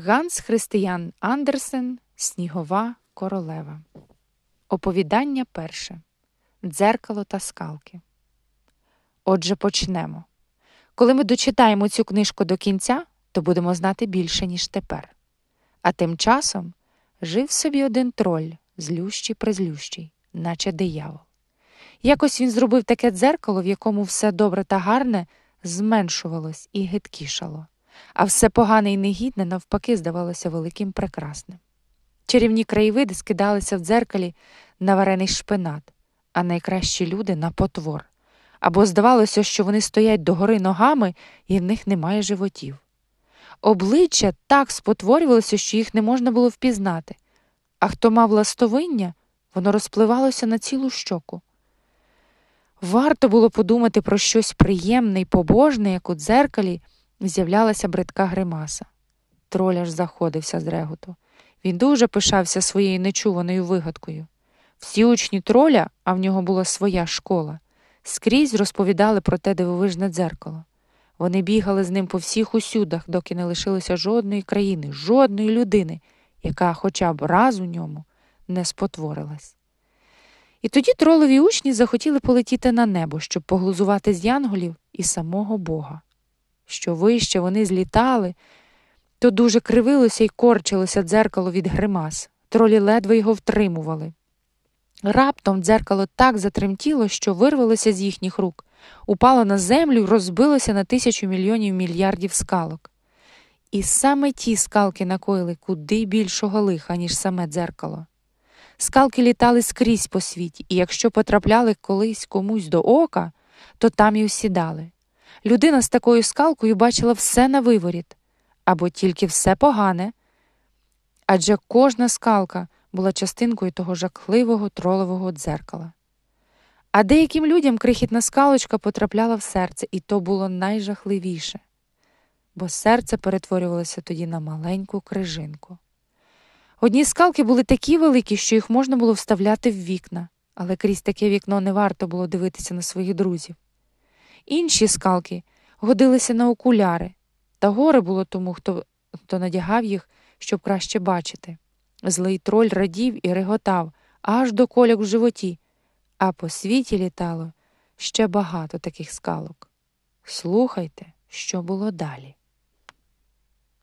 Ганс Християн Андерсен Снігова королева. Оповідання перше. Дзеркало та скалки. Отже, почнемо. Коли ми дочитаємо цю книжку до кінця, то будемо знати більше, ніж тепер. А тим часом жив собі один троль, злющий призлющий, наче диявол. Якось він зробив таке дзеркало, в якому все добре та гарне зменшувалось і гидкішало а все погане і негідне, навпаки, здавалося великим прекрасним. Чарівні краєвиди скидалися в дзеркалі на варений шпинат, а найкращі люди на потвор. Або здавалося, що вони стоять догори ногами і в них немає животів. Обличчя так спотворювалося, що їх не можна було впізнати, а хто мав ластовиння, воно розпливалося на цілу щоку. Варто було подумати про щось приємне і побожне, як у дзеркалі з'являлася бридка гримаса. Троль аж заходився з реготу. Він дуже пишався своєю нечуваною вигадкою. Всі учні троля, а в нього була своя школа, скрізь розповідали про те дивовижне дзеркало. Вони бігали з ним по всіх усюдах, доки не лишилося жодної країни, жодної людини, яка хоча б раз у ньому не спотворилась. І тоді тролові учні захотіли полетіти на небо, щоб поглузувати з янголів і самого Бога що вище вони злітали, то дуже кривилося і корчилося дзеркало від гримас. Тролі ледве його втримували. Раптом дзеркало так затремтіло, що вирвалося з їхніх рук, упало на землю і розбилося на тисячу мільйонів мільярдів скалок. І саме ті скалки накоїли куди більшого лиха, ніж саме дзеркало. Скалки літали скрізь по світі, і якщо потрапляли колись комусь до ока, то там і осідали. Людина з такою скалкою бачила все на виворіт або тільки все погане, адже кожна скалка була частинкою того жахливого тролового дзеркала. А деяким людям крихітна скалочка потрапляла в серце, і то було найжахливіше, бо серце перетворювалося тоді на маленьку крижинку. Одні скалки були такі великі, що їх можна було вставляти в вікна, але крізь таке вікно не варто було дивитися на своїх друзів. Інші скалки годилися на окуляри, та горе було тому, хто, хто надягав їх, щоб краще бачити. Злий троль радів і реготав аж до коляк в животі, а по світі літало ще багато таких скалок. Слухайте, що було далі.